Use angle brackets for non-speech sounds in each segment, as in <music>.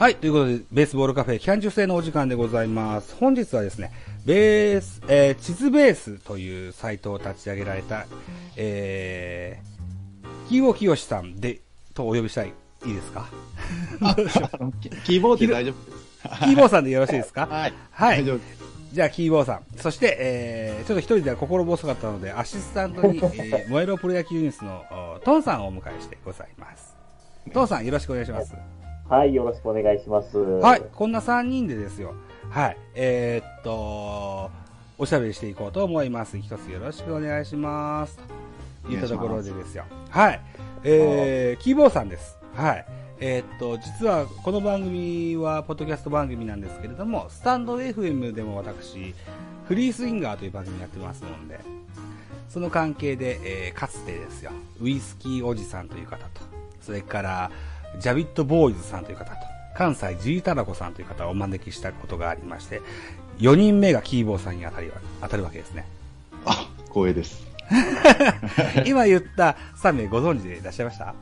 はい、ということで、ベースボールカフェ期間中制のお時間でございます。本日はですね、ベース、えー、地図ベースというサイトを立ち上げられた、えー、キーボーきよしさんで、とお呼びしたい、いいですか？キ <laughs> キーボードで大丈夫です。キーボーさんでよろしいですか？<laughs> はい。はい。じゃあ、キーボーさん。そして、えー、ちょっと一人では心細かったので、アシスタントに、<laughs> えー、燃えろプロ野球ニュースの、おトンさんをお迎えしてございます。トンさん、よろしくお願いします。はい、よろしくお願いします。はい、こんな3人でですよ。はい、えー、っと、おしゃべりしていこうと思います。一つよろしくお願いします。といったところでですよ。はい、えー、キーボーさんです。はい。えーっと、実はこの番組は、ポッドキャスト番組なんですけれども、スタンド FM でも私、フリースインガーという番組やってますので、その関係で、えーかつてですよ、ウイスキーおじさんという方と、それから、ジャビットボーイズさんという方と、関西ジータラコさんという方をお招きしたことがありまして、4人目がキーボーさんに当たりわ当たるわけですね。あ、光栄です。<laughs> 今言った3名ご存知でいらっしゃいました？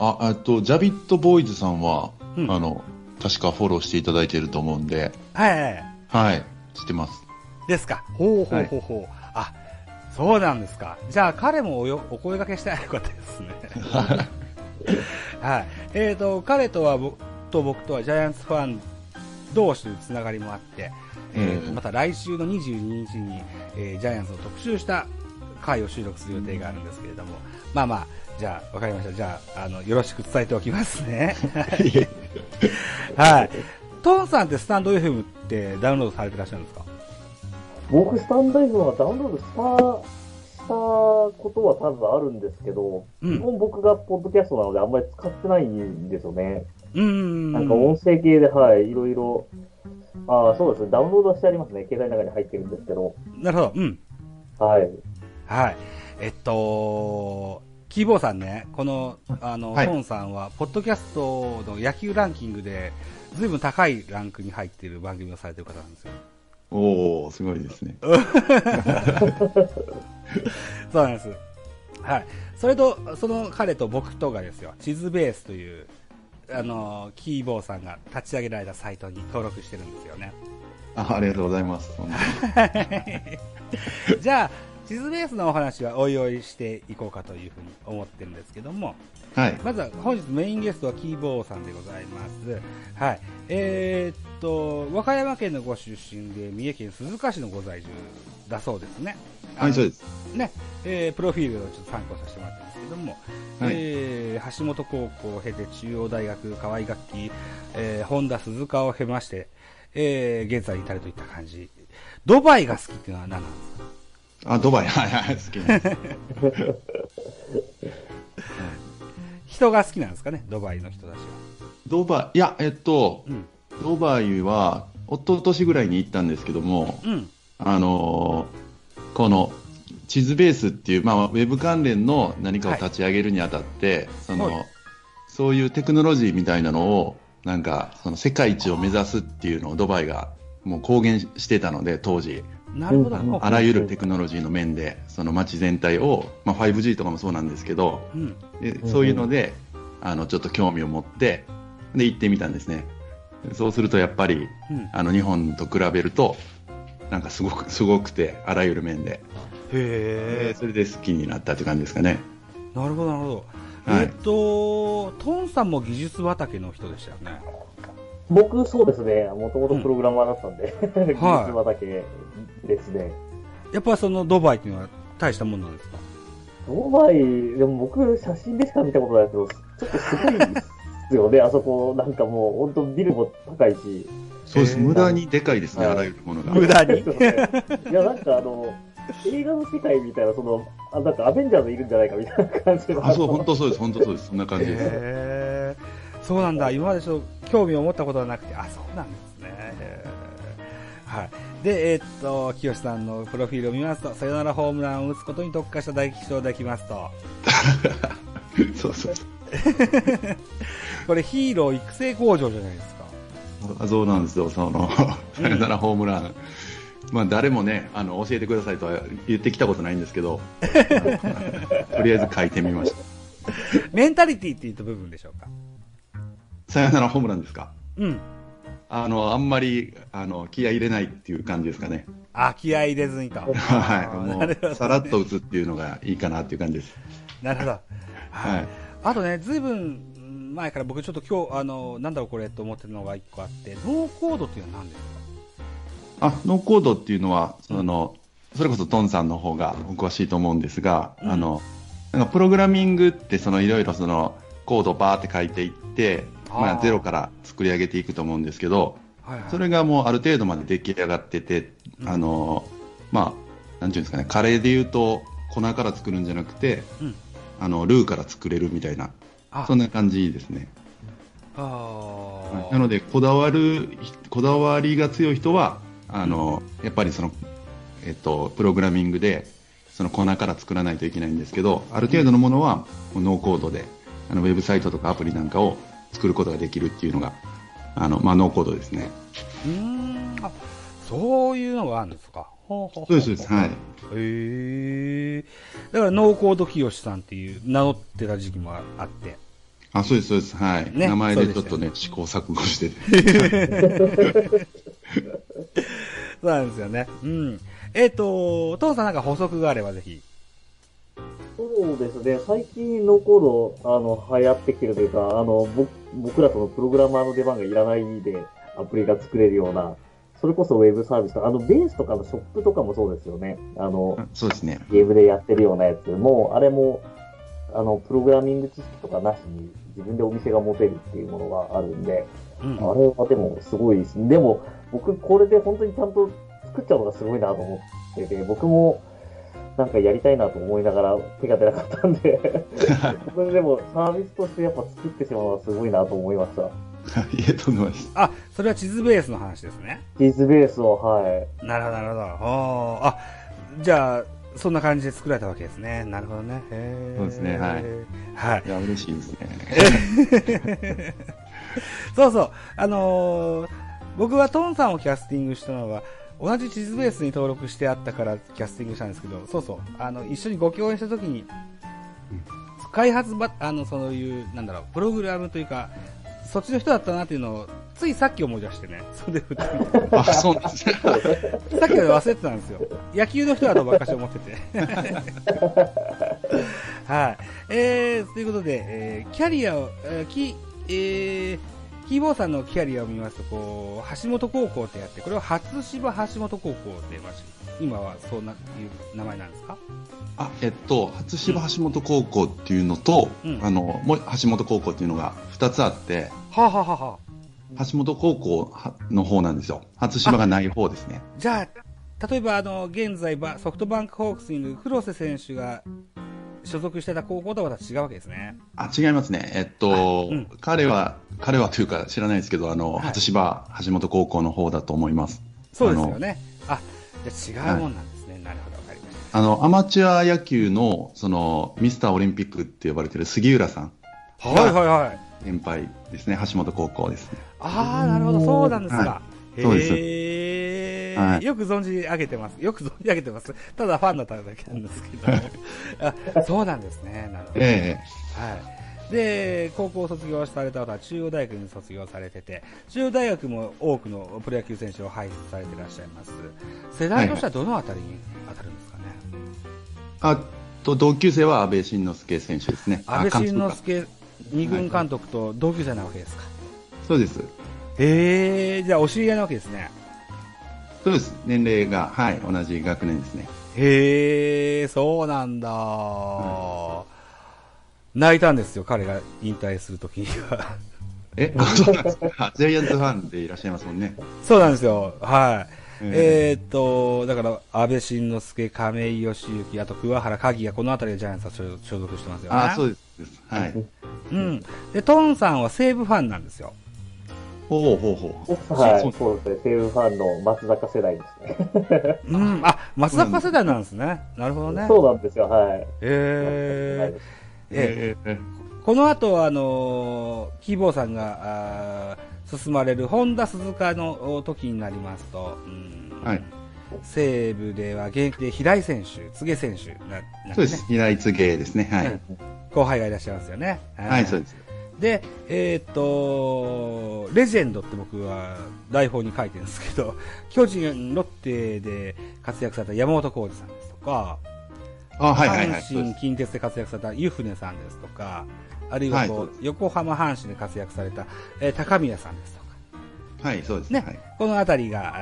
あ、えっと、ジャビットボーイズさんは、うんあの、確かフォローしていただいていると思うんで、はいはいはい。はい、知ってます。ですか。ほうほうほうほう。あ、そうなんですか。じゃあ彼もおよお声掛けしたらよかったですね。<laughs> はい。えっ、と、彼とは僕と僕とはジャイアンツファン同士というつながりもあって、えーうんまた来週の22日に、えージャイアンツを特集した回を収録する予定があるんですけれども、まあまあ、じゃあ、わかりました。じゃあ、あの、よろしく伝えておきますね。<laughs> はい。トンさんってスタンド FM ってダウンロードされてらっしゃるんですか？僕、スタンド FM はダウンロードしたことは多分あるんですけど、うん基本僕がポッドキャストなのであんまり使ってないんですよね。うーん。なんか音声系で、はい、いろいろ、ああ、そうですね、ダウンロードはしてありますね。携帯の中に入ってるんですけど、なるほど。うん。はい。はい。えっと、キーボーさんね、この、あの、はいトンさんは、ポッドキャストの野球ランキングで、ずいぶん高いランクに入っている番組をされてる方なんですよ。おー、すごいですね。<laughs> そうなんです。はい。それと、その彼と僕とがですよ、地図ベースという、あの、キーボーさんが立ち上げられたサイトに登録してるんですよね。あありがとうございます。本 <laughs> じゃあ、地図ベースのお話はおいおいしていこうかというふうに思ってるんですけども、はい。まずは本日メインゲストはキーボーさんでございます。はい。えーっと、和歌山県のご出身で三重県鈴鹿市のご在住だそうですね。はい、そうで。す。ね、えープロフィールをちょっと参考させてもらったんですけども、はいえー橋本高校を経て中央大学、河合楽器、えー、本田鈴鹿を経まして、えー現在に至るといった感じ。ドバイが好きっていうのは何なんですか？あ、ドバイ、はいはい、好きです。人が好きなんですかね、ドバイの人たちは。ドバイ、いや、えっと、うん。ドバイは、一昨年ぐらいに行ったんですけども、うん。あのーこの地図ベースっていう、まあ、ウェブ関連の何かを立ち上げるにあたって、そのはいそういうテクノロジーみたいなのをなんかその世界一を目指すっていうのをドバイがもう公言してたので当時なるほど。うんあらゆるテクノロジーの面でその街全体を、まあ、5G とかもそうなんですけどうん。でそういうのであのちょっと興味を持ってで行ってみたんですねそうするとやっぱりうん。あの日本と比べるとなんかすごくすごくてあらゆる面でへでそれで好きになったって感じですかね。え。なるほど、なるほど。はいえっと、トンさんも技術畑の人でしたよね。僕、そうですね、もともとプログラマーだったんで、技術畑ですね。やっぱそのドバイっていうのは大したもんなんですか？ドバイ、でも僕、写真でしか見たことないですけど、ちょっとすごいですよね、<laughs> あそこ、なんかもう、本当ビルも高いし。そうです、無駄にでかいですね、はいあらゆるものが。無駄に。<laughs> いや、なんかあの、映画の世界みたいな、その、あなんかアベンジャーズいるんじゃないかみたいな感じの。あ、そう、本当そうです、本当そうです、そんな感じです。そうなんだ。今までちょっと興味を持ったことはなくて、あ、そうなんですね。はい。で、えーっと、清さんのプロフィールを見ますと、サヨナラホームランを打つことに特化した大気象できますと、<laughs> そうそうそ <laughs> これヒーロー育成工場じゃないですか。う。そうなんですよ、その、さよならホームラン。まあ、誰もね、あの、教えてくださいとは言ってきたことないんですけど、<laughs> とりあえず書いてみました。メンタリティって言った部分でしょうか。さよならホームランですか？うん。あの、あんまり、あの、気合い入れないっていう感じですかね。あ、気合い入れずにと。<laughs> はい。もう、さらっと打つっていうのがいいかなっていう感じです。なるほど。ははいい。あとね、ずいぶん前から僕ちょっと今日、あの、なんだろうこれと思ってるのが一個あって、ノーコードっていうのは何ですか？あ、ノーコードっていうのは、その、それこそトンさんの方がお詳しいと思うんですが、うんあの、なんかプログラミングって、そのいろいろその、コードをバーって書いていって、まあゼロから作り上げていくと思うんですけど、はいはい。それがもうある程度まで出来上がってて、うん。あの、まあ、なんていうんですかね、カレーで言うと、粉から作るんじゃなくて、うん。あの、ルーから作れるみたいな、あ。そんな感じですね。あー。なので、こだわる、こだわりが強い人は、あの、やっぱりその、えっと、プログラミングで、その粉から作らないといけないんですけど、ある程度のものは、ノーコードで、あの、ウェブサイトとかアプリなんかを作ることができるっていうのが、あの、まあ、ノーコードですね。うーん、あ、そういうのがあるんですか。ほうほうほそうです、そうです。はい。へえ。だから、ノーコード清さんっていう名乗ってた時期もあって。あ、そうです、そうです。はい。ね名前でちょっとね、試行錯誤してて。<laughs> そうなんですよね。うん。えっ、と、父さんなんか補足があればぜひ。そうですね、最近ノーコード、あの、流行ってきてるというか、あの、僕僕らそのプログラマーの出番がいらないでアプリが作れるような、それこそウェブサービスとか、あの、ベースとかのショップとかもそうですよね。あの、あそうですね。ゲームでやってるようなやつ。もう、あれも、あの、プログラミング知識とかなしに自分でお店が持てるっていうものがあるんで、うん。あれはでもすごいです。でも、僕これで本当にちゃんと作っちゃうのがすごいなと思ってて、僕もなんかやりたいなと思いながら手が出なかったんで、<laughs> これでもサービスとしてやっぱ作ってしまうのはすごいなと思いました。いえ、とんでもないです。あ、それは地図ベースの話ですね。チーズベースを、はい。なるほど、なるほど。おーあ、じゃあ、そんな感じで作られたわけですね。なるほどね。へーそうですねはい。はい。いや、嬉しいですね。<laughs> そうそう。あのー僕はトンさんをキャスティングしたのは、同じ地図ベースに登録してあったからキャスティングしたんですけど、そうそう。あの、一緒にご共演した時に、開発ば、あの、そういう、なんだろう、プログラムというか、そっちの人だったなっていうのを、ついさっき思い出してね。それで振ってあ、そうなんですね。さっきまで忘れてたんですよ。野球の人だとばっかし思ってて。はい。えー、ということで、えーキャリアを、えーき、えー、キーボーさんのキャリアを見ますと、こう、橋本高校ってやって、これは初芝橋本高校ってまし今はそうな、いう名前なんですか？あ、えっと、初芝橋本高校っていうのと、うんあの、もう橋本高校っていうのが2つあって、はあ、はあはあはあ、橋本高校の方なんですよ。初芝がない方ですね。じゃあ、例えば、あの、現在ば、ソフトバンクホークスにいる黒瀬選手が所属してた高校とはまた違うわけですね。あ、違いますね。えっと、うん彼は、彼はというか知らないですけど、あの、はい初芝橋本高校の方だと思います。そうですよね。あじゃあ違うもんなんですね。なるほど、わかりました。あの、アマチュア野球の、その、ミスターオリンピックって呼ばれてる杉浦さん、はいはいはい。先輩ですね、橋本高校ですね。ああ、なるほど、そうなんですか。はそうですはいよく存じ上げてます。よく存じ上げてます。ただファンだっただけなんですけど。<laughs> あそうなんですね。なるほど。えはい。で、高校を卒業された後は中央大学に卒業されてて、中央大学も多くのプロ野球選手を輩出されていらっしゃいます。世代としてはどのあたりに当たるんですかね？あと、同級生は安倍晋之助選手ですね。安倍晋之助二軍監督と同級生なわけですか？そうです。へえ、じゃあお知り合いなわけですね。そうです。年齢が、はい、同じ学年ですね。へえ、そうなんだ、泣いたんですよ、彼が引退するときには。え、あそうなんですか。ジャイアンツファンでいらっしゃいますもんね。そうなんですよ、はい。ええーっと、だから、安倍晋之助、亀井義行、あと桑原鍵谷、このあたりでジャイアンツは所所属してますよね。あ、そうです。はい。うん。で、トンさんは西武ファンなんですよ。ほうほうほう。はい、そうですね。西武ファンの松坂世代ですね。うん。あ、松坂世代なんですね。なるほどね。そうなんですよ、はい。えー、ええこの後、あのー、キーボーさんが、あー進まれるホンダ鈴鹿のお時になりますと、うんはい西武では現役で平井選手、柘植選手ねそうです。平井柘植ですね。はい。後輩がいらっしゃいますよね。はい、そうです。で、えっ、と、レジェンドって僕は台本に書いてるんですけど、<laughs> 巨人、ロッテで活躍された山本浩二さんですとか、あ、はいはいはい。阪神近鉄で活躍された湯船さんですとか、あるいはこう、はい横浜阪神で活躍された、えー高宮さんですとか、はい、そうですね、はい。このあたりが、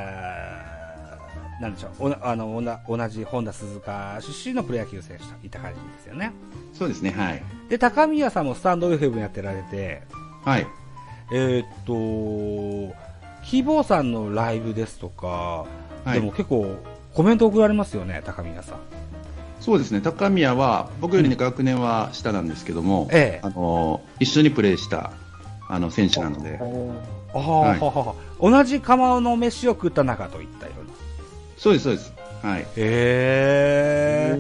なんでしょう、おなあのおな同じ本田鈴鹿出身のプロ野球選手といった感じですよね。そうですね、はい。で、高宮さんもスタンド FM やってられて、はい。えーっと、キーボーさんのライブですとか、はいでも結構コメント送られますよね、高宮さん。そうですね、高宮は、僕よりね、学年は下なんですけども、ええあの、一緒にプレーした、あの、選手なので、ああ、はい同じ釜の飯を食った中といったよ。そうです、そうです。はい。へえ。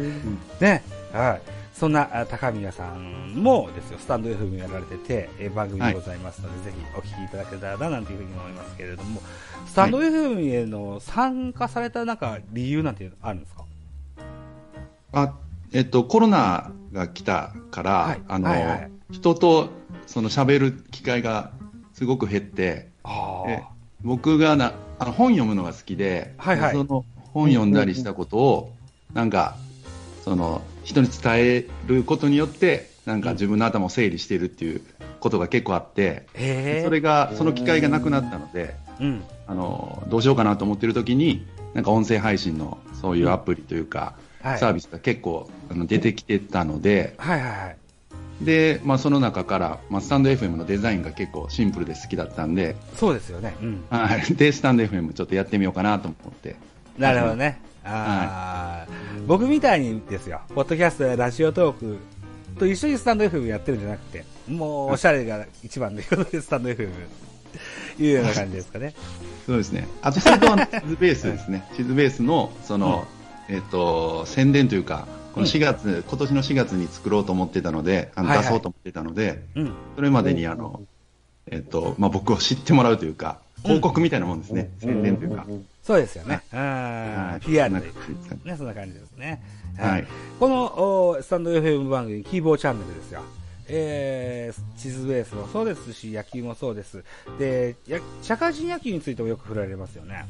ね、はい。そんなあ高宮さんもですよ、スタンド FM やられてて、えー番組でございますので、ぜひお聞きいただけたらな、なんていうふうに思いますけれども、スタンド FM への参加されたなんか理由なんてあるんですか？あ、えっと、コロナが来たから、はいあの、はいはい人と、その喋る機会がすごく減って、僕がな、あの、本読むのが好きで、はいはいその本読んだりしたことを、なんか、その、人に伝えることによって、なんか自分の頭を整理しているっていうことが結構あって。それが、その機会がなくなったので、うん。あの、どうしようかなと思ってる時に、なんか音声配信のそういうアプリというか、はい。サービスが結構あの出てきてたので、はいはいはい。で、まあその中から、まあスタンド FM のデザインが結構シンプルで好きだったんで、そうですよね。うん。はい。で、スタンド FM ちょっとやってみようかなと思って。なるほどね。ああ、僕みたいにですよ、ポッドキャストやラジオトークと一緒にスタンド FM やってるんじゃなくて、もうおしゃれが一番ということでスタンド FM いうような感じですかね。<laughs> そうですね。あと、それと地図ベースですね。地図ベースの、その、えっと、宣伝というか、この4月、今年の4月に作ろうと思ってたので、あの出そうと思ってたので、うん。それまでにあの、えっと、まあ僕を知ってもらうというか、広告みたいなもんですね。宣伝というか。そうですよね。うんはい PR でねね、そんな感じですね。はい。このおスタンド FM 番組、キーボーチャンネルですよ。えー、地図ベースもそうですし、野球もそうです。で、や社会人野球についてもよく振られますよね。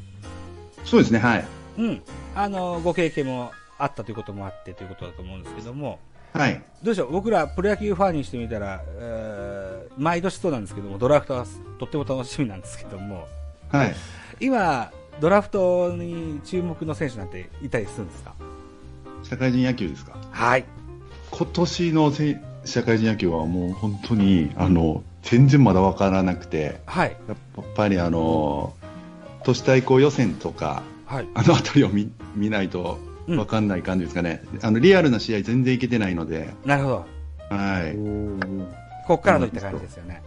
そうですね、はい。うん。あの、ご経験もあったということもあってということだと思うんですけども、はい。どうでしょう、僕らプロ野球ファンにしてみたら、えー毎年そうなんですけども、ドラフトはとっても楽しみなんですけども、はい。今、ドラフトに注目の選手なんていたりするんですか？社会人野球ですか？はい。今年のせ社会人野球はもう本当に、あの、全然まだわからなくて、はい。やっぱりあの、都市対抗予選とか、はい。あのあたりを見見ないとうんわかんない感じですかね。あの、リアルな試合全然いけてないので、なるほど。はい。ここからといった感じですよね。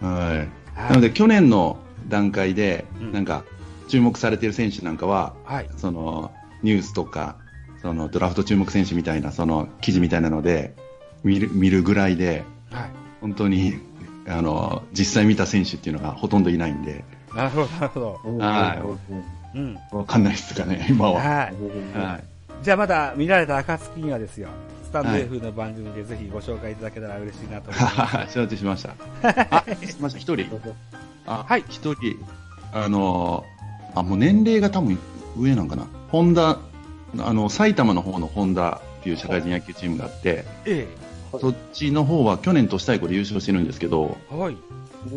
はい。はいなので、去年の段階で、うんなんか、注目されている選手なんかは、はい。その、ニュースとか、その、ドラフト注目選手みたいな、その、記事みたいなので、見る、見るぐらいで、はい。本当に、あの、実際見た選手っていうのがほとんどいないんで、なるほど、なるほど。はうん。わかんないですかね、今は。はい。はい。じゃあまだ見られた暁にはですよ、スタンドはい F の番組でぜひご紹介いただけたら嬉しいなと思います。承知しました。あ、しました、一人？あ、はい一人、あの、あ、もう年齢が多分上なんかな。ホンダ、あの、埼玉の方のホンダっていう社会人野球チームがあって、えそっちの方は去年都市対抗で優勝してるんですけど、え。はい。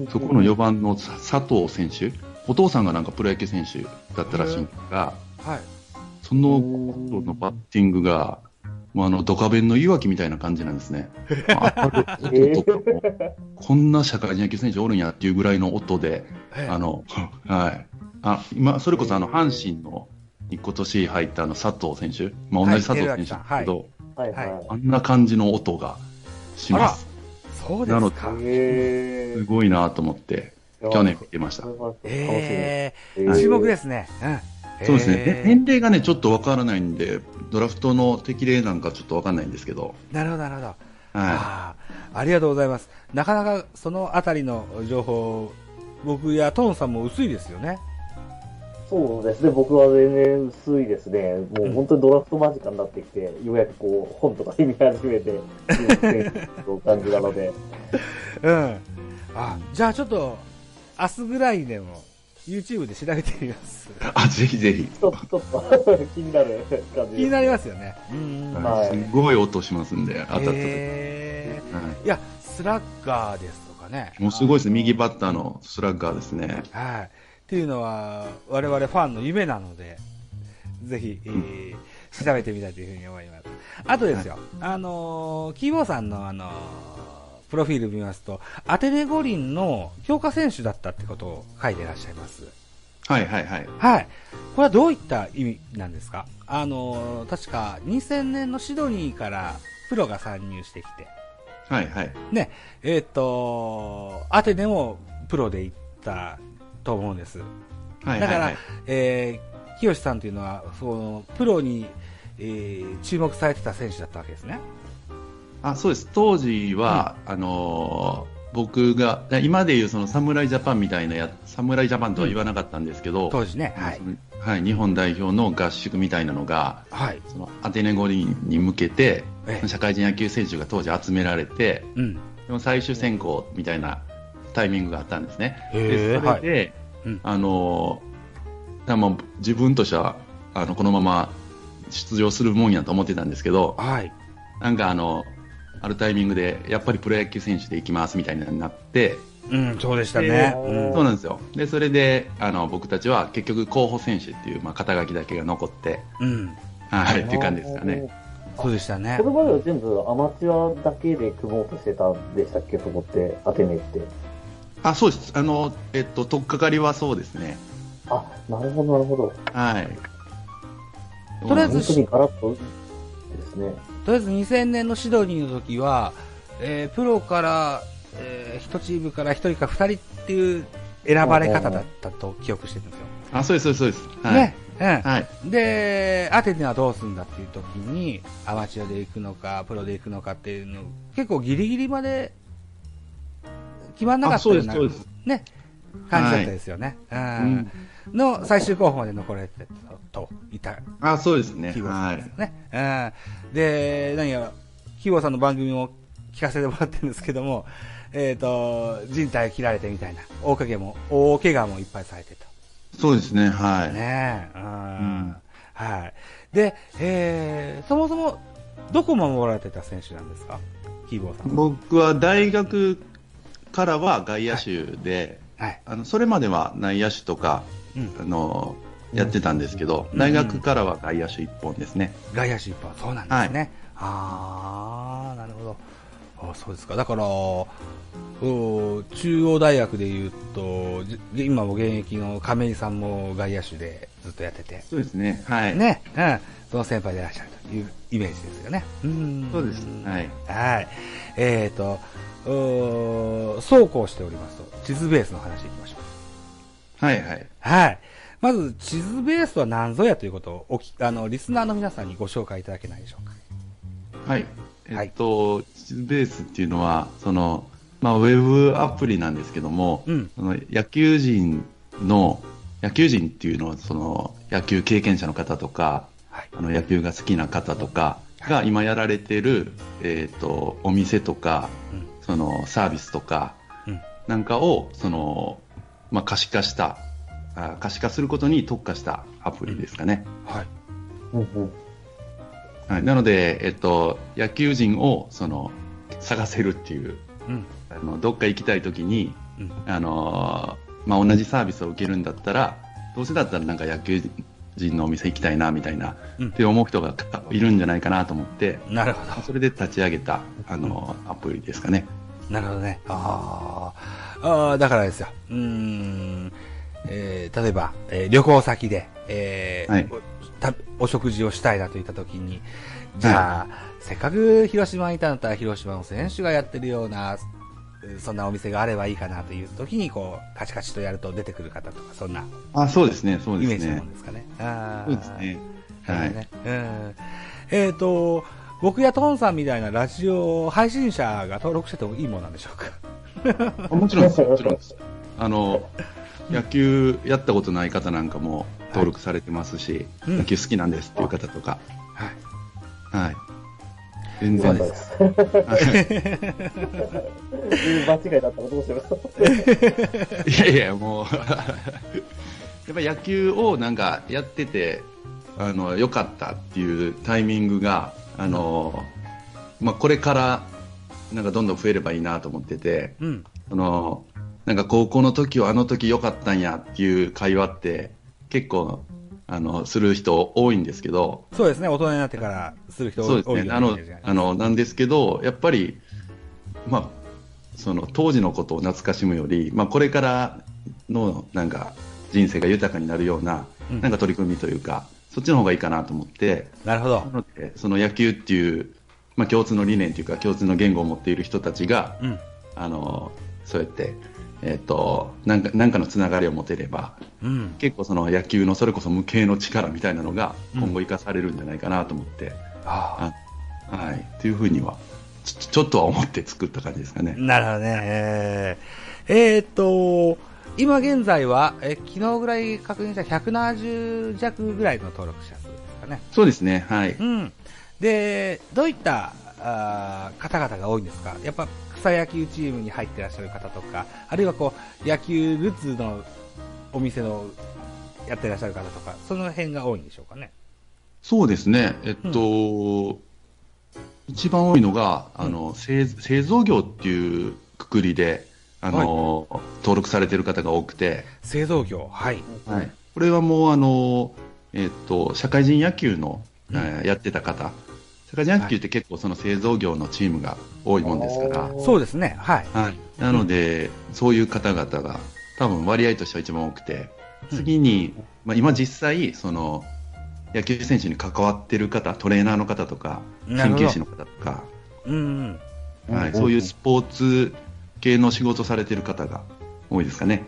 そこの4番のさ佐藤選手、お父さんがなんかプロ野球選手だったらしいんですが、はい。その子のバッティングが、もうあの、ドカベンのいわきみたいな感じなんですね。こんな社会人野球選手おるんやっていうぐらいの音で、ええあの、<laughs> はい。あ、今、それこそあの、阪神の、に今年入ったあの、佐藤選手、まあ、同じ佐藤選手ですけど、はいはいはあんな感じの音がします。そうでなのすか。い。へすごいなと思って、去年見てました。ええ楽しみ注目ですね。うん。そうですね。年齢がね、ちょっとわからないんで、ドラフトの適齢なんかちょっとわかんないんですけど、なるほど、なるほど。はああありがとうございます。なかなかそのあたりの情報、僕やトーンさんも薄いですよね。そうですね、僕は全然薄いですね。もう本当にドラフト間近になってきて、ようやくこう、本とか読み始めて、いう感じなので。<laughs> うん。あ、じゃあちょっと、明日ぐらいでも、YouTube で調べてみます。あ、ぜひぜひ。ちょっと、ちょっと気になる感じ気になりますよね。うん。はいすごい音しますんで、当たった時。へーはいや、スラッガーですとかね。いもうすごいですね。右バッターのスラッガーですね。はい。っていうのは、我々ファンの夢なので、ぜひ、えー調べてみたいというふうに思います。あとですよ、あのーキーボーさんのあのープロフィール見ますと、アテネ五輪の強化選手だったってことを書いていらっしゃいます。はいはいはい。はい。これはどういった意味なんですか？あのー確か2000年のシドニーからプロが参入してきて、はいはい。ね、えっ、と、アテネもプロで行ったと思うんです。はいだから、はいはいえー、清さんというのは、その、プロに、えー注目されてた選手だったわけですね。あそうです。当時は、あのー僕が、今でいうその侍ジャパンみたいなや、侍ジャパンとは言わなかったんですけど、当時ね。はい。はい、日本代表の合宿みたいなのが、はい。そのアテネ五輪に向けて、ええ社会人野球選手が当時集められて、うん。でも最終選考みたいなタイミングがあったんですね。でそれで、うんあのーまあ自分としてはあのこのまま出場するもんやと思ってたんですけど、はい。なんかあの、あるタイミングで、やっぱりプロ野球選手で行きますみたいになって、うん、そうでしたね。えーうんそうなんですよ。で、それで、あの、僕たちは結局候補選手っていう、まあ、肩書きだけが残って、うん。はい、っていう感じですかね。。そうでしたねこ。れまでは全部アマチュアだけで組もうとしてたんでしたっけと思って、アテネって。あ、そうです。あの、えっと、とっかかりはそうですね。あ、なるほど、なるほど。はい。とりあえず本当にガラッとですね。とりあえず2000年のシドニーの時は、えープロから、え1チームから1人か2人っていう選ばれ方だったと記憶してるんですよ。あ、そうです、そうです、そうです。はい。ね。うん。はい。で、アテネはどうするんだっていう時に、アマチュアで行くのか、プロで行くのかっていうの、結構ギリギリまで決まんなかあ、そうです、ったような。ね、感じだったですよね。ううんん。の最終候補まで残れてたといったあ、そうですね。キーボーさはいんです。よね。うん。で、何やら、キーボーさんの番組も聞かせてもらってるんですけども、えっ、と、人体切られてみたいな、大怪我も、大怪我もいっぱいされてと。そうですね、はい。ねえ。うん。んはい。で、えー、そもそも、どこ守られてた選手なんですか？キーボーさん。僕は大学からは外野手で、はい。あのそれまでは内野手とか、うん。あのやってたんですけど、うん大学からは外野手一本ですね。外野手一本。そうなんですね。あー、なるほど。あそうですか。だから、お中央大学でいうと、じ今も現役の亀井さんも外野手でずっとやってて、そうですね。はい。ね、うん、その先輩でいらっしゃるというイメージですよね。うんそうです。はい。はい。えーと、おそうこうしておりますと、地図ベースの話いきましょう。はいはい。はい。まず、地図ベースとは何ぞやということをおき、あの、リスナーの皆さんにご紹介いただけないでしょうか。はい。えっと、地図ベースっていうのは、その、まあ、ウェブアプリなんですけども、うん。その野球人の、野球人っていうのは、その、野球経験者の方とか、はい。あの野球が好きな方とかが今やられてる、えっと、お店とか、うん。そのサービスとかうん。なんかを、その、まあ、可視化した、あ可視化することに特化したアプリですかね。はい。うんうん。はい、なので、えっと、野球人を、その、探せるっていう、うん。あの、どっか行きたいときに、うん。あのーまあ、同じサービスを受けるんだったら、どうせだったらなんか野球人のお店行きたいな、みたいな、うんって思う人がいるんじゃないかなと思って、なるほど。それで立ち上げた、あのーアプリですかね。なるほどね。あーあー、だからですよ。うーん。えー例えば、えー旅行先で、えーはいおたお食事をしたいなといったときに、じゃあ、せっかく広島にいたんだったら広島の選手がやってるような、うそんなお店があればいいかなというときに、こう、カチカチとやると出てくる方とか、そんなあ、そうですね、そうですねイメージのもん。ですかね。あーそうですね。はい。ね。うん。えっ、と、僕やトンさんみたいなラジオ配信者が登録しててもいいものなんでしょうか？あもちろんです、もちろんです。あの、野球やったことない方なんかも登録されてますし、うん野球好きなんですっていう方とか、はい。はい。全然です。間違いだったらどうしよう。いやいや、もう、<laughs> やっぱ野球をなんかやってて、あの、良かったっていうタイミングが、あの、まあ、これから、なんかどんどん増えればいいなと思ってて、うん。その、なんか高校の時はあの時良かったんやっていう会話って、結構、あの、する人多いんですけど、そうですね、大人になってからする人そうですね。あのあの、なんですけど、やっぱり、まあ、その当時のことを懐かしむより、まあ、これからのなんか人生が豊かになるような、うんなんか取り組みというか、そっちの方がいいかなと思って、なるほどな。ので、その野球っていう、まあ、共通の理念というか、共通の言語を持っている人たちが、うん。あの、そうやって、えっ、と、なんか、なんかのつながりを持てれば、うん。結構その野球のそれこそ無形の力みたいなのがうん今後生かされるんじゃないかなと思って、あはい、っていうふうにはちょちょっとは思って作った感じですかねあ。なるほどね。えー、えーっと、今現在は、え昨日ぐらい確認した170弱ぐらいの登録者数ですかね。そうですね、はい。うん。で、どういったあー方々が多いんですか？やっぱ草野球チームに入ってらっしゃる方とか、あるいはこう、野球ルーツのお店のやってらっしゃる方とか、その辺が多いんでしょうかね。そうですね、えっと、一番多いのが、あの、製製造業っていうくくりで、あの、登録されてる方が多くて、製造業、はい。はい、これはもう、あの、えっと、社会人野球の、うん。えーやってた方、社会人野球って結構その製造業のチームが多いもんですから、そうですね、はい。はい、なので、そういう方々が多分割合としては一番多くて、うん次に、まあ、今実際、その野球選手に関わってる方、トレーナーの方とか、なるほど鍼灸師の方とか、うんうん。はい、うんそういうスポーツ系の仕事されてる方が多いですかね。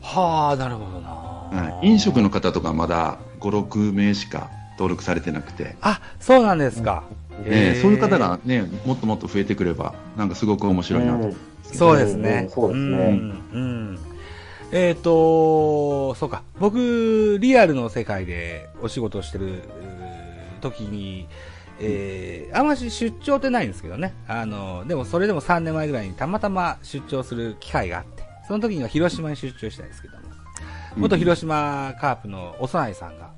はあ、なるほどな。はい、飲食の方とかまだ5、6名しか登録されてなくて、あ、そうなんですか。えーそういう方がね、もっともっと増えてくれば、なんかすごく面白いなと。うんそうですね。うんそうですねんうんえっ、と、そうか。僕、リアルの世界でお仕事をしてる時に、えーあんまし出張ってないんですけどね。あの、でもそれでも3年前ぐらいにたまたま出張する機会があって、その時には広島に出張したんですけども、元広島カープのおそないさんが、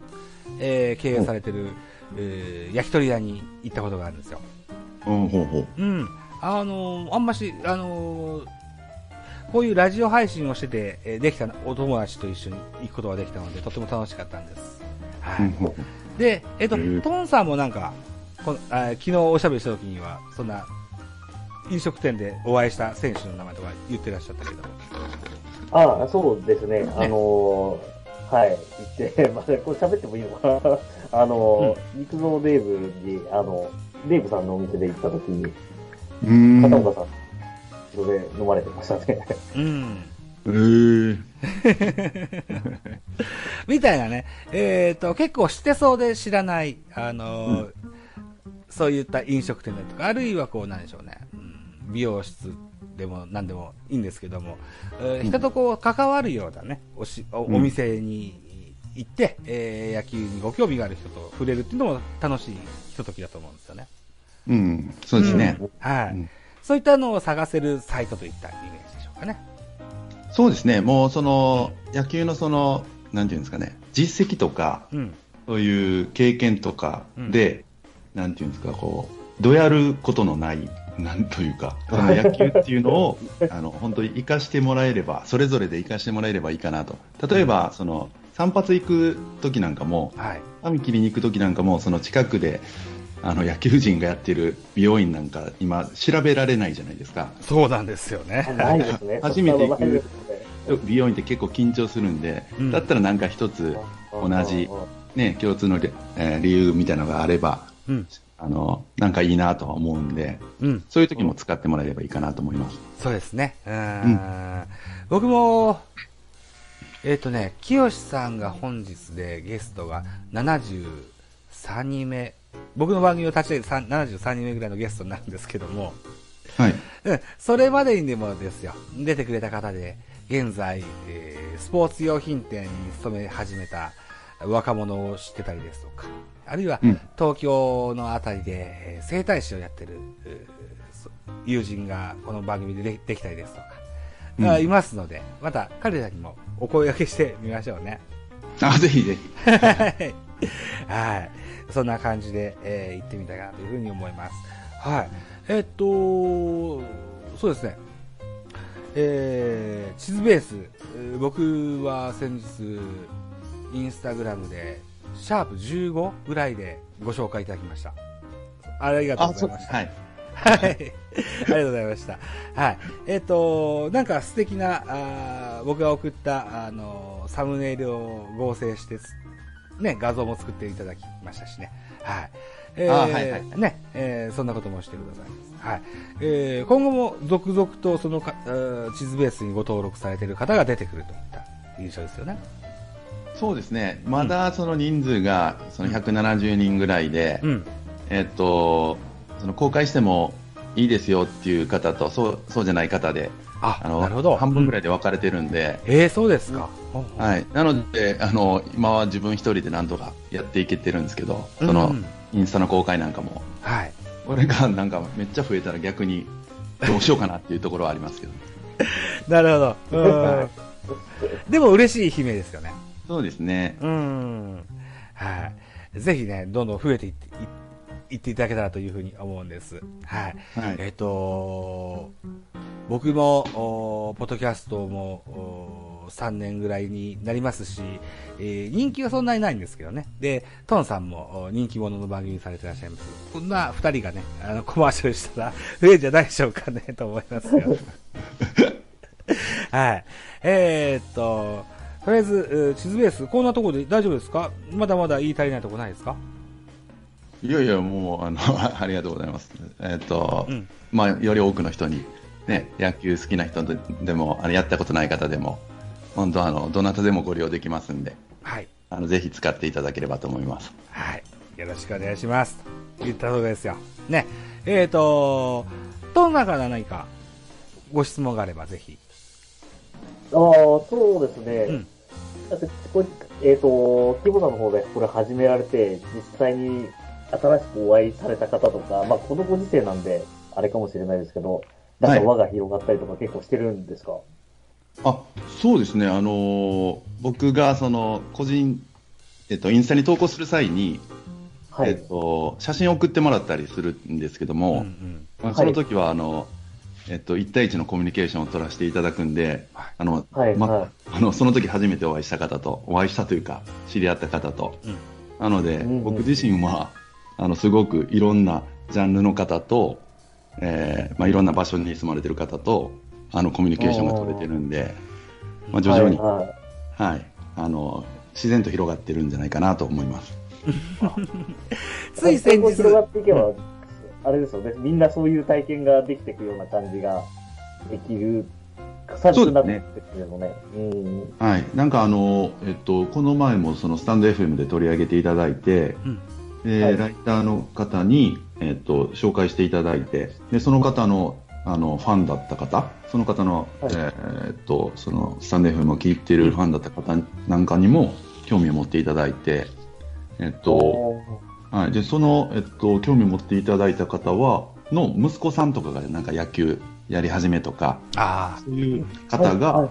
えー経営されてる、えー焼き鳥屋に行ったことがあるんですよ。うんほうほううん。あのーあんまし、あのーこういうラジオ配信をしてて、えーできたお友達と一緒に行くことができたので、とても楽しかったんです。はい。うんほうほうで、えっ、と、トンさんもなんか、このあ昨日おしゃべりした時には、そんな、飲食店でお会いした選手の名前とか言ってらっしゃったけど。ああ、そうですね。あのーはい。言って、まあ、これ喋ってもいいのかなあのー、肉蔵デーブに、あの、デーブさんのお店で行った時に、うーん。片岡さん、それで飲まれてましたね。うん。えー。<laughs> みたいなね。えっ、と、結構知ってそうで知らない、あのーそういった飲食店だとか、あるいはこう、なんでしょうね、うん。美容室でも何でもいいんですけども、えー人とこう、関わるようなね、おしおうん。お店に行って、えー野球にご興味がある人と触れるっていうのも楽しいひとときだと思うんですよね。うん、そうですね。はい。うんそういったのを探せるサイトといったイメージでしょうかね。そうですね。もうその、野球のその、なんていうんですかね、実績とか、うん。そういう経験とかで、なんていうんですか、こう、どやることのない、なんというか、その野球っていうのを、<laughs> あの、本当に活かしてもらえれば、それぞれで活かしてもらえればいいかなと。例えば、その、散髪行く時なんかも、はい。髪切りに行く時なんかも、その近くで、あの、野球人がやってる美容院なんか、今、調べられないじゃないですか。そうなんですよね。ないですね。<laughs> 初めて行く美容院って結構緊張するんで、うんだったらなんか一つ、同じね、共通の理,、えー理由みたいなのがあれば、うん。あの、なんかいいなとは思うんで、うん。そういう時も使ってもらえればいいかなと思います。そうですね。うん。僕も、えっ、とね、清さんが本日でゲストが73人目、僕の番組を立ち上げて3 73人目ぐらいのゲストになるんですけども、はい。うん、それまでにでもですよ、出てくれた方で、現在、えースポーツ用品店に勤め始めた若者を知ってたりですとか、あるいはうん。東京のあたりで、えー整体師をやってる、え友人がこの番組ででできたりですとか、いますので、また彼らにもお声掛けしてみましょうね。あ、ぜひぜひ。はい。はい。そんな感じで、えー行ってみたいなというふうに思います。はい。えっと、そうですね。えー地図ベース、えー僕は先日、インスタグラムで、シャープ15ぐらいでご紹介いただきました。ありがとうあ、ございうました。はい。<laughs> ありがとうございました。はい。えっ、と、なんか素敵な、あー僕が送った、あの、サムネイルを合成してつ、ね、画像も作っていただきましたしね。はい。えーあはいはいはいね、えーそんなこともしてくださいます。はい。えー今後も続々とそのか、地図ベースにご登録されている方が出てくるといった印象ですよね。そうですね。まだその人数がその170人ぐらいで、うん。えっと、その公開してもいいですよっていう方と、そう、そうじゃない方で、あ、あの、なるほど。半分ぐらい。いで分かれてるんで、えー、そうですか。はい。なので、あの、今は自分一人でなんとかやっていけてるんですけど、そうんのうん、インスタの公開なんかも、はい。俺がなんかめっちゃ増えたら逆にどうしようかなっていうところはありますけど。<laughs> なるほど。うん。でも嬉しい悲鳴ですよね。そうですね。うん。はい。ぜひね、どんどん増えていって、いいっていただけたらというふうに思うんです。はい。はい。えっ、と、僕も、おポッドキャストも、お3年ぐらいになりますし、えー人気はそんなにないんですけどね。で、トンさんもお人気者の番組にされてらっしゃいます。こんな2人がね、あの、コマーシャルしたら増えんじゃないでしょうかね、と思いますよ。<laughs> はい。えーっと、とりあえず、えー地図ベース、こんなところで大丈夫ですか？まだまだ言い足りないとこないですか？いやいや、もう、あの、<laughs> ありがとうございます。えっ、と、うんまあ、より多くの人に、ね、野球好きな人ででも、あのやったことない方でも、本当あの、どなたでもご利用できますんで、はい。あの、ぜひ使っていただければと思います。はい。よろしくお願いします。と言ったところですよ。ね。えっ、と、どんなから何かご質問があればぜひ。ああ、そうですね。うんだってこれえっ、と、キボさんの方でこれ始められて、実際に新しくお会いされた方とか、まあ、このご時世なんで、あれかもしれないですけど、なんはい。か輪が広がったりとか結構してるんですか、あ、そうですね。あのー僕が、その、個人、えっと、インスタに投稿する際に、はい。えっと、写真を送ってもらったりするんですけども、んまあその時は、あの、えっと、1対1のコミュニケーションを取らせていただくんで、あの、はい、まはあの、その時初めてお会いした方と、お会いしたというか、知り合った方と、うん。なので、うんうん。僕自身は、あの、すごくいろんなジャンルの方と、えーまあ、いろんな場所に住まれてる方と、あの、コミュニケーションが取れてるんで、まあ、い。徐々に、はい、はい。はい、あの、自然と広がってるんじゃないかなと思います。<laughs> つい先日、広がっていけば、あれですよね、みんなそういう体験ができていくような感じができる、さになってくるのね。うん。はい、なんかあの、えっと、この前もそのスタンド FM で取り上げていただいて、うんではい。ライターの方に、えっと、紹介していただいて、でその方のあのファンだった方、その方の、はい。えーっとそのスタンド FM を聞いているファンだった方なんかにも興味を持っていただいて、えっとはい、でその、えっと、興味を持っていただいた方はの息子さんとかがなんか野球やり始めとか、あそういう方が、はいはい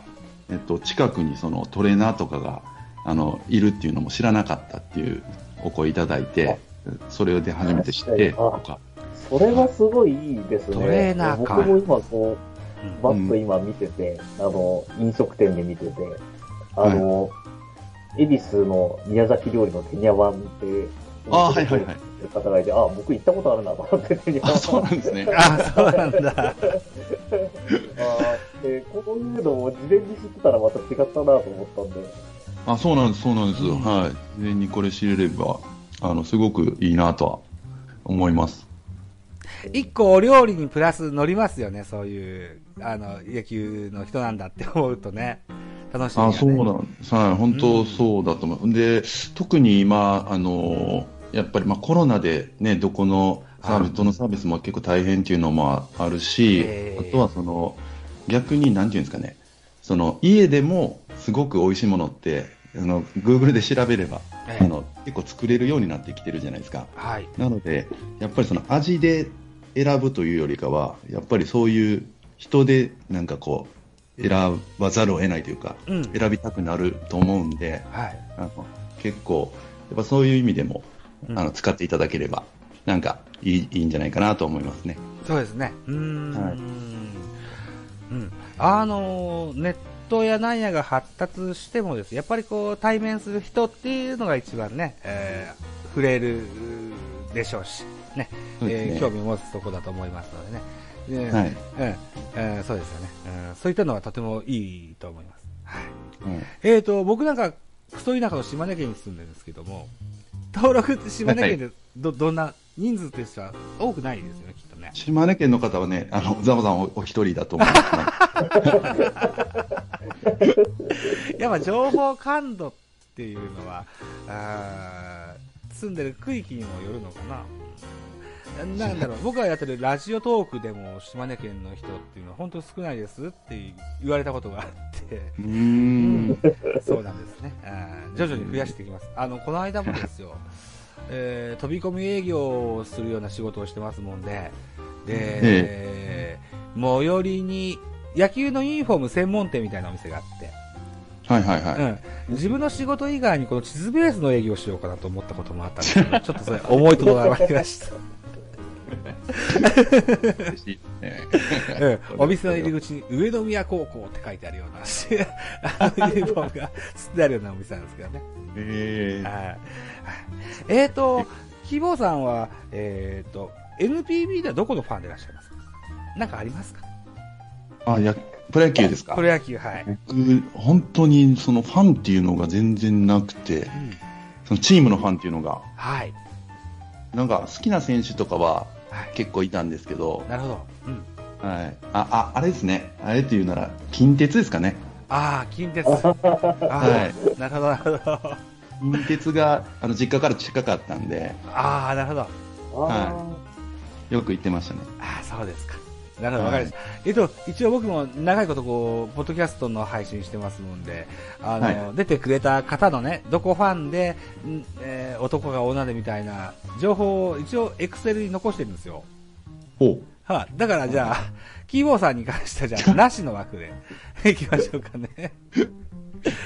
えっと、近くにそのトレーナーとかがあのいるっていうのも知らなかったっていうお声いただいて、それで初めて知ってとか、それはすごいいいですね。トレーナーか僕も今こあ、う、バッと今見てて、あの、飲食店で見てて、あの、恵比寿の宮崎料理のテニャワンって、あーはいはいはい方がいて、あ、僕行ったことあるなと思って、テニャワン。あそうなんですね。あ、そうなんだ。<laughs> あーでこういうのを事前に知ってたらまた違ったなと思ったんで。あそうなんです、そうなんです、うんはい。事前にこれ知れれば、あのすごくいいなとは思います。一個お料理にプラス乗りますよね、そういう、あの、野球の人なんだって思うとね。楽しみ、ね。あそうなんです。はい、本当そうだと思う。で、特に今、あの、やっぱりまあコロナでね、どこのサービス、どのサービスも結構大変っていうのもあるし、えーあとはその、逆になんていうんですかね、その家でもすごく美味しいものってあの Google で調べれば、ええあの結構作れるようになってきてるじゃないですかはい。なのでやっぱりその味で選ぶというよりかはやっぱりそういう人でなんかこう選ばざるを得ないというかうん。選びたくなると思うんではい。あの結構やっぱそういう意味でもうんあの使っていただければなんかいいいいんじゃないかなと思いますね。そうですね。うーん。はいうん。あのー、ネットやなんやが発達してもですやっぱりこう対面する人っていうのが一番ね、えー触れるでしょうし、ね、ねえー興味を持つところだと思いますのでね。ではいうんえーそうですよね、うん。そういったのはとてもいいと思います。はい。うんえーと、僕なんか、クソ田舎の島根県に住んでるんですけども、登録って島根県でど、どんな人数としては多くないですよね、きっとね。島根県の方はね、あの、ザボさんおお一人だと思います、ね。<laughs> やっぱ情報感度っていうのは、あー住んでる区域にもよるのかな。ななんだろう、僕がやってるラジオトークでも島根県の人っていうのは本当に少ないですって言われたことがあって、うーん。そうなんですね。徐々に増やしていきます。あの、この間もですよ、えー飛び込み営業をするような仕事をしてますもんで、で、最寄りに野球のユニフォーム専門店みたいなお店があって、はいはいはい。うん、自分の仕事以外にこの地図ベースの営業をしようかなと思ったこともあったんですけど、<laughs> ちょっとそれ思いとどまりました。嬉しいね。うん、お店の入り口に上宮高校って書いてあるような、あのユニフォームがつってあるようなお店なんですけどね。えーはい。はい。えーと、希望さんは、えーと、NPB ではどこのファンでいらっしゃいますか？なんかありますか？あ、や、プロ野球ですか？プロ野球、はい。僕、本当にそのファンっていうのが全然なくて、うんそのチームのファンっていうのが、はい。なんか好きな選手とかははい。結構いたんですけど、なるほど。うん。はい。あ、あ、あれですね。あれっていうなら、近鉄ですかね。ああ、近鉄。あーなるほど、なるほど。近鉄が、あの、実家から近かったんで、ああ、なるほど。あよく行ってましたね。ああ、そうですか。なるほど、わはいかりました。えっと、一応僕も長いことこう、ポッドキャストの配信してますので、あの、はい出てくれた方のね、どこファンで、んえー男が女でみたいな情報を一応エクセルに残してるんですよ。ほはあ、だからじゃあ、キーボーさんに関してはじゃあ、なしの枠でいきましょうかね。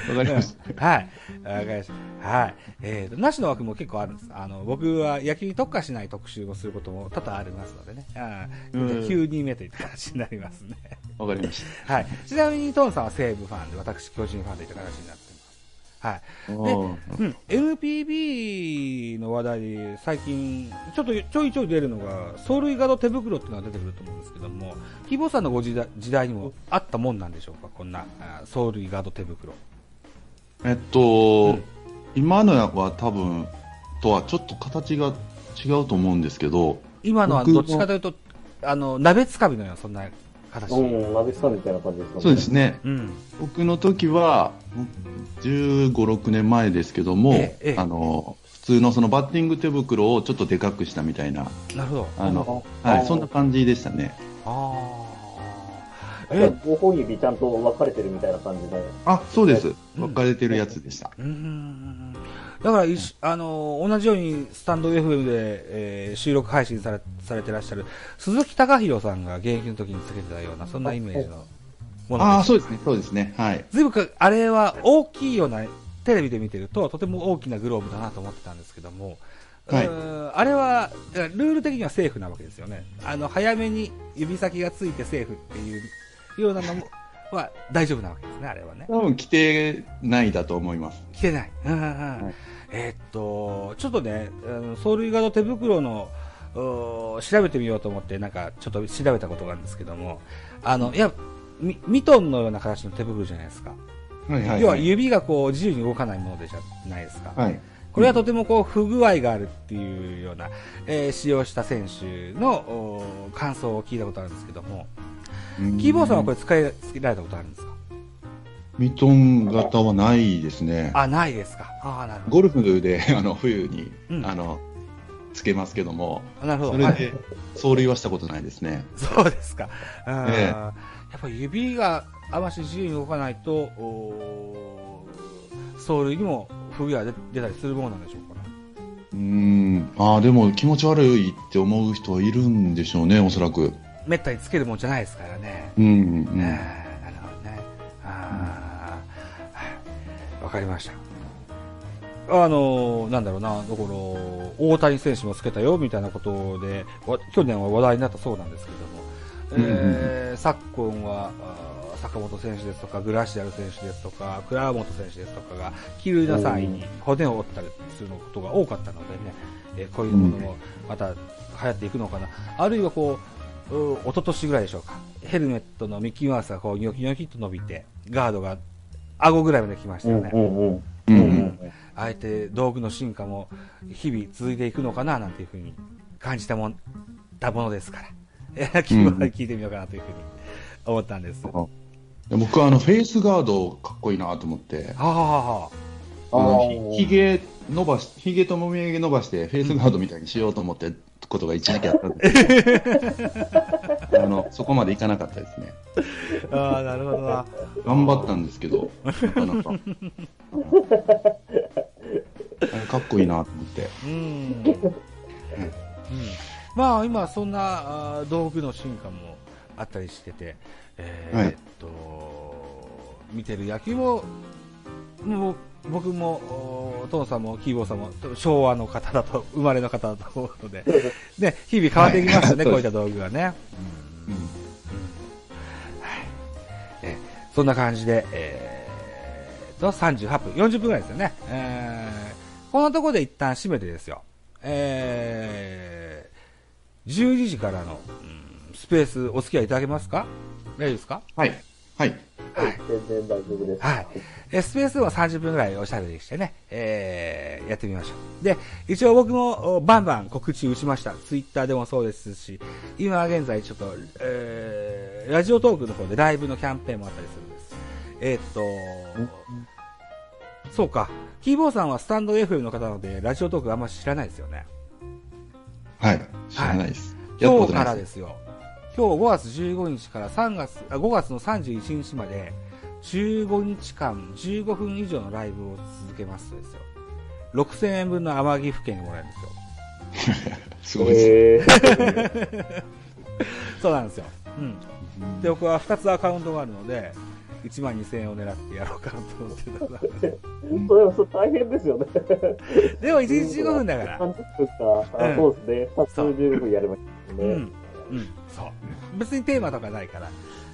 う。わかりました。はい。わかりました。はい。えーと、なしの枠も結構あるんです。あの、僕は野球に特化しない特集をすることも多々ありますのでね。あうん9人目といった形になりますね。わかりました。はい。ちなみにトーンさんは西武ファンで、私巨人ファンといった形になっています。はい。おーうん。NPB の話題で最近、ちょっとちょいちょい出るのが、走塁ガード手袋っていうのが出てくると思うんですけども、希望さんのご時代時代にもあったもんなんでしょうか、こんなあ走塁ガード手袋。えっと、うん今のは多分、とはちょっと形が違うと思うんですけど、今のは僕どっちかというと、あの、鍋つかみのような、そんな形。あ。うん、鍋さんみたいな感じですかね。そうですね。うん。僕の時は、15、6年前ですけども、ええええあの、普通のそのバッティング手袋をちょっとでかくしたみたいな、なるほど。あの、あはい、そんな感じでしたね。ああ。ええ、5本指ちゃんと分かれてるみたいな感じで。あ、そうです。うん分かれてるやつでした。うーん。だからいし、あの、同じようにスタンド FM で、えー収録配信されされてらっしゃる鈴木貴弘さんが現役の時につけてたような、そんなイメージのものああ、です。そうですね。そうですね。はい。ずいぶんか、あれは大きいような、テレビで見てると、とても大きなグローブだなと思ってたんですけども、はいあれは、ルール的にはセーフなわけですよね。あの、早めに指先がついてセーフっていうようなのも、は大丈夫なわけですね、あれはね。多分着てないだと思います。来てない。うんうんうんいえーっと、ちょっとね、走塁ガード手袋の、調べてみようと思って、なんか、ちょっと調べたことがあるんですけども、あの、いや、ミミトンのような形の手袋じゃないですか。はいはい、要ははい。指がこう自由に動かないものでじゃないですか。はい。これはとてもこう不具合があるっていうような、えー使用した選手のお感想を聞いたことあるんですけども、キーボーさんはこれ使い、つけられたことあるんですか？ミトン型はないですね。あ、ないですか。ああ、なるほど。ゴルフで、<laughs> あの、冬に、うんあの、つけますけども、なるほど。はいそれで、走塁はしたことないですね。そうですか。うんええやっぱり指が、あまし自由に動かないと、お走塁にも不具合が出たりするものなんでしょうかね。うーん。ああ、でも気持ち悪いって思う人はいるんでしょうね、おそらく。めったにつけるもんじゃないですからね。うん、うんえーなるほどね。あーはいわかりました。あのなんだろうな、だから、大谷選手もつけたよ、みたいなことで、わ去年は話題になったそうなんですけども、えー昨今は、坂本選手ですとか、グラシアル選手ですとか、倉本選手ですとかが、気流な際に骨を折ったりすることが多かったのでね、えーこういうものもまた流行っていくのかな。あるいはこう、う一昨年ぐらいでしょうか。ヘルメットのミッキーマウスがこうニョキニョキっと伸びて、ガードが顎ぐらいまで来ましたよね。うんうんうん。うん。ううんん。あえて道具の進化も日々続いていくのかななんていうふうに感じたもん、たものですから。えー、<laughs> 聞い聞いてみようかなというふうに思ったんです。はで僕はあの、フェイスガードかっこいいなと思って、あ、はあはあのあーひひげ伸ばし、ひげともみあげ伸ばして、フェイスガードみたいにしようと思って、ことが一時期あったんですけど <laughs> あの、そこまでいかなかったですね。あ、ああ、なるほどな。頑張ったんですけど、なかなか。かっこいいなと思って。うん。うん。まあ、今、そんな道具の進化もあったりしてて、えっと、見てる野球も、もう僕も、おトンさんもキーボーさんも昭和の方だと、<laughs> 生まれの方だと思うので、ね、日々変わっていきますよね、はいこういった道具がね。うんはいえーそんな感じで、えー、と、38分、40分ぐらいですよね。えー、こんなところで一旦締めてですよ。えー、12時からの、うんスペースお付き合いいただけますか？大丈夫ですか？はい。はい。はい。全然大丈夫です。はい。えースペースは30分ぐらいおしゃべりしてね、えー、やってみましょう。で、一応僕もおバンバン告知打ちました。ツイッターでもそうですし、今現在ちょっと、えー、ラジオトークの方でライブのキャンペーンもあったりするんです。えーっと、そうか。キーボーさんはスタンド FM の方なので、ラジオトークあんま知らないですよね。はい。知らないです。やった今日。からですすよ。今日5月15日から3月、あ5月の31日まで、15日間15分以上のライブを続けますとですよ。6000円分の天城府県にもらえるんですよ。<laughs> すごいです。え <laughs> そうなんですよ。うん。で、僕は2つアカウントがあるので、1万2000円を狙ってやろうかなと思ってるところなんですー、それは大変ですよね。でも1日15分だから。30分か、そうですね。2つ15分やればいいですね。うん。うん。そう。別にテーマとかないから。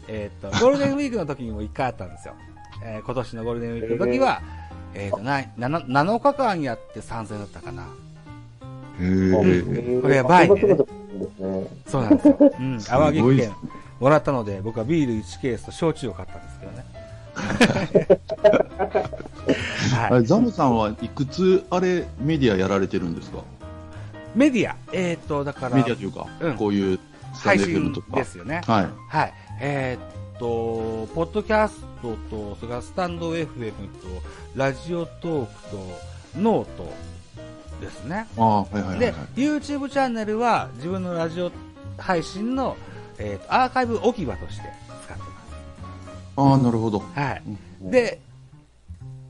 えーっと、<laughs> ゴールデンウィークの時にも1回あったんですよ。えー今年のゴールデンウィークの時は、<laughs> えーっと、な、な、7日間やって3000円だったかな。へーこれやばいねあそうなんですよ。<laughs> うん。す淡木県もらったので、僕はビール1ケースと焼酎を買ったんですけどね。はい。ザムさんはいくつあれメディアやられてるんですか？メディア。えーっと、だから、メディアというか、うんこういう配信。ですよね。はい。はい。えーっと、ポッドキャストと、それからスタンド FM と、ラジオトークと、ノートですね。ああ、はいはいはい、ではい。、YouTube チャンネルは自分のラジオ配信の、えーとアーカイブ置き場として使ってまああ、なるほど。す。はい。うんで、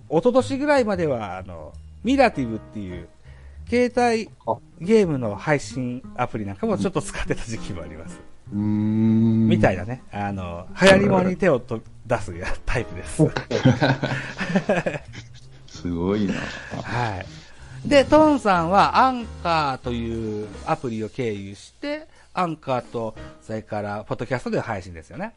一昨年ぐらいまでは、あの、ミラティブっていう、携帯あゲームの配信アプリなんかもちょっと使ってた時期もあります。うーん。みたいなね。あの、流行り物に手をと出すやタイプです。すごいな。はい。で、トンさんはアンカーというアプリを経由して、アンカーと、それから、ポッドキャストで配信ですよね。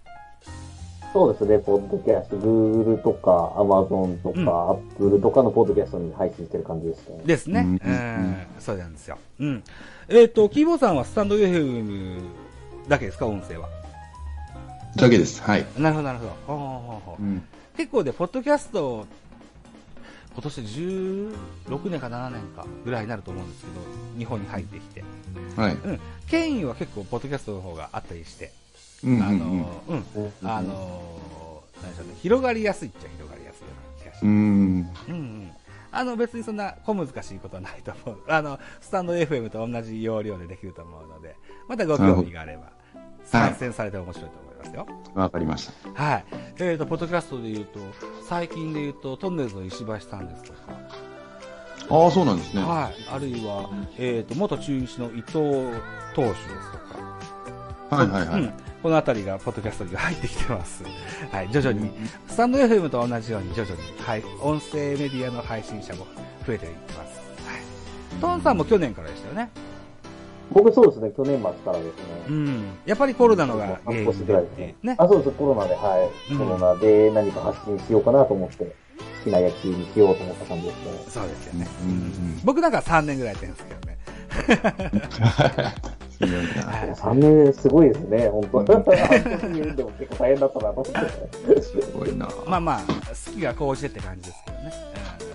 そうですね、ポッドキャスト、Google とか Amazon とうんか Apple とかのポッドキャストに配信してる感じですね。ですね。うんうん、そうなんですよ。うん。えっ、と、キーボーさんはスタンド FM だけですか、音声は？だけです。はい。なるほど、なるほど。ほうほうほうほううん。結構で、ポッドキャスト、今年で16年か7年かぐらいになると思うんですけど、日本に入ってきて。はい。うん。権威は結構、ポッドキャストの方があったりして、あの、あのー、何でしょうね、広がりやすいっちゃ広がりやすいような気がします。うん。うんうん。あの、別にそんな小難しいことはないと思う。<laughs> あの、スタンド FM と同じ要領でできると思うので、またご興味があれば、参戦されて面白いと思いますよ。わかりました。はい。えっ、と、ポッドキャストで言うと、最近で言うと、トンネルズの石橋さんですとか、ああ、そうなんですね。はい。あるいは、えっ、と、元中日の伊藤投手ですとか、はいはいはい。うん。このあたりが、ポッドキャストに入ってきてます。はい。徐々に、スタンド FM と同じように、徐々に、はい。音声メディアの配信者も増えていってます。はい。トンさんも去年からでしたよね。僕そうですね、去年末からですね。うん。やっぱりコロナのが原因半年ぐらいですね。ね。あ、そうです、コロナで、はい。うんコロナで何か発信しようかなと思って、好きな野球にしようと思った感じですね。そうですよね。うんうん僕なんか3年ぐらいやってるんですけどね。<laughs> すごいな。はい3年すごいですね、本当。うんでも結構大変だったなと思って。<laughs> すごいな。まあまあ、好きが高じてって感じですけどね。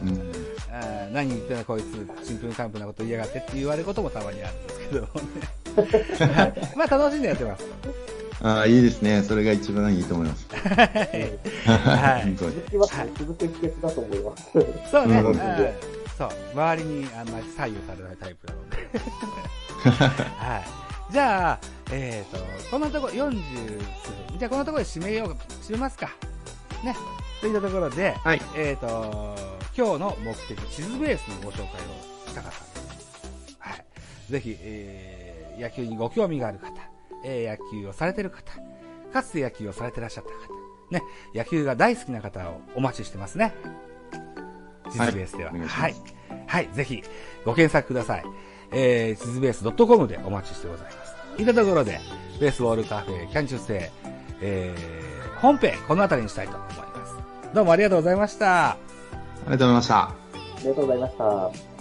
うんうん。あー何言ってんのこいつ、シンプルカンプなこと言いやがってって言われることもたまにあるんですけどもね。は <laughs> いまあ楽しんでやってます。ああ、いいですね。それが一番いいと思います。はい本当に。続きますね、続く秘訣だと思います。そうね。ううんんそう。周りにあんまり左右されないタイプなので。はい。じゃあ、えっ、と、このところ40じゃあこのところで締めよう、締めますか。ね。といったところで、はい。えっ、と、今日の目的、地図ベースのご紹介をしたかったんです。はい。ぜひ、えー、野球にご興味がある方、えー、野球をされてる方、かつて野球をされてらっしゃった方、ね、野球が大好きな方をお待ちしてますね。地図ベースでは。はいはい。はい。ぜひ、ご検索ください。えー、地図ベース .com でお待ちしてございます。いったところで、ベースボールカフェ、キャンチューセイ、えー、本編、この辺りにしたいと思います。どうもありがとうございました。ありがとうございました。ありがとうございました。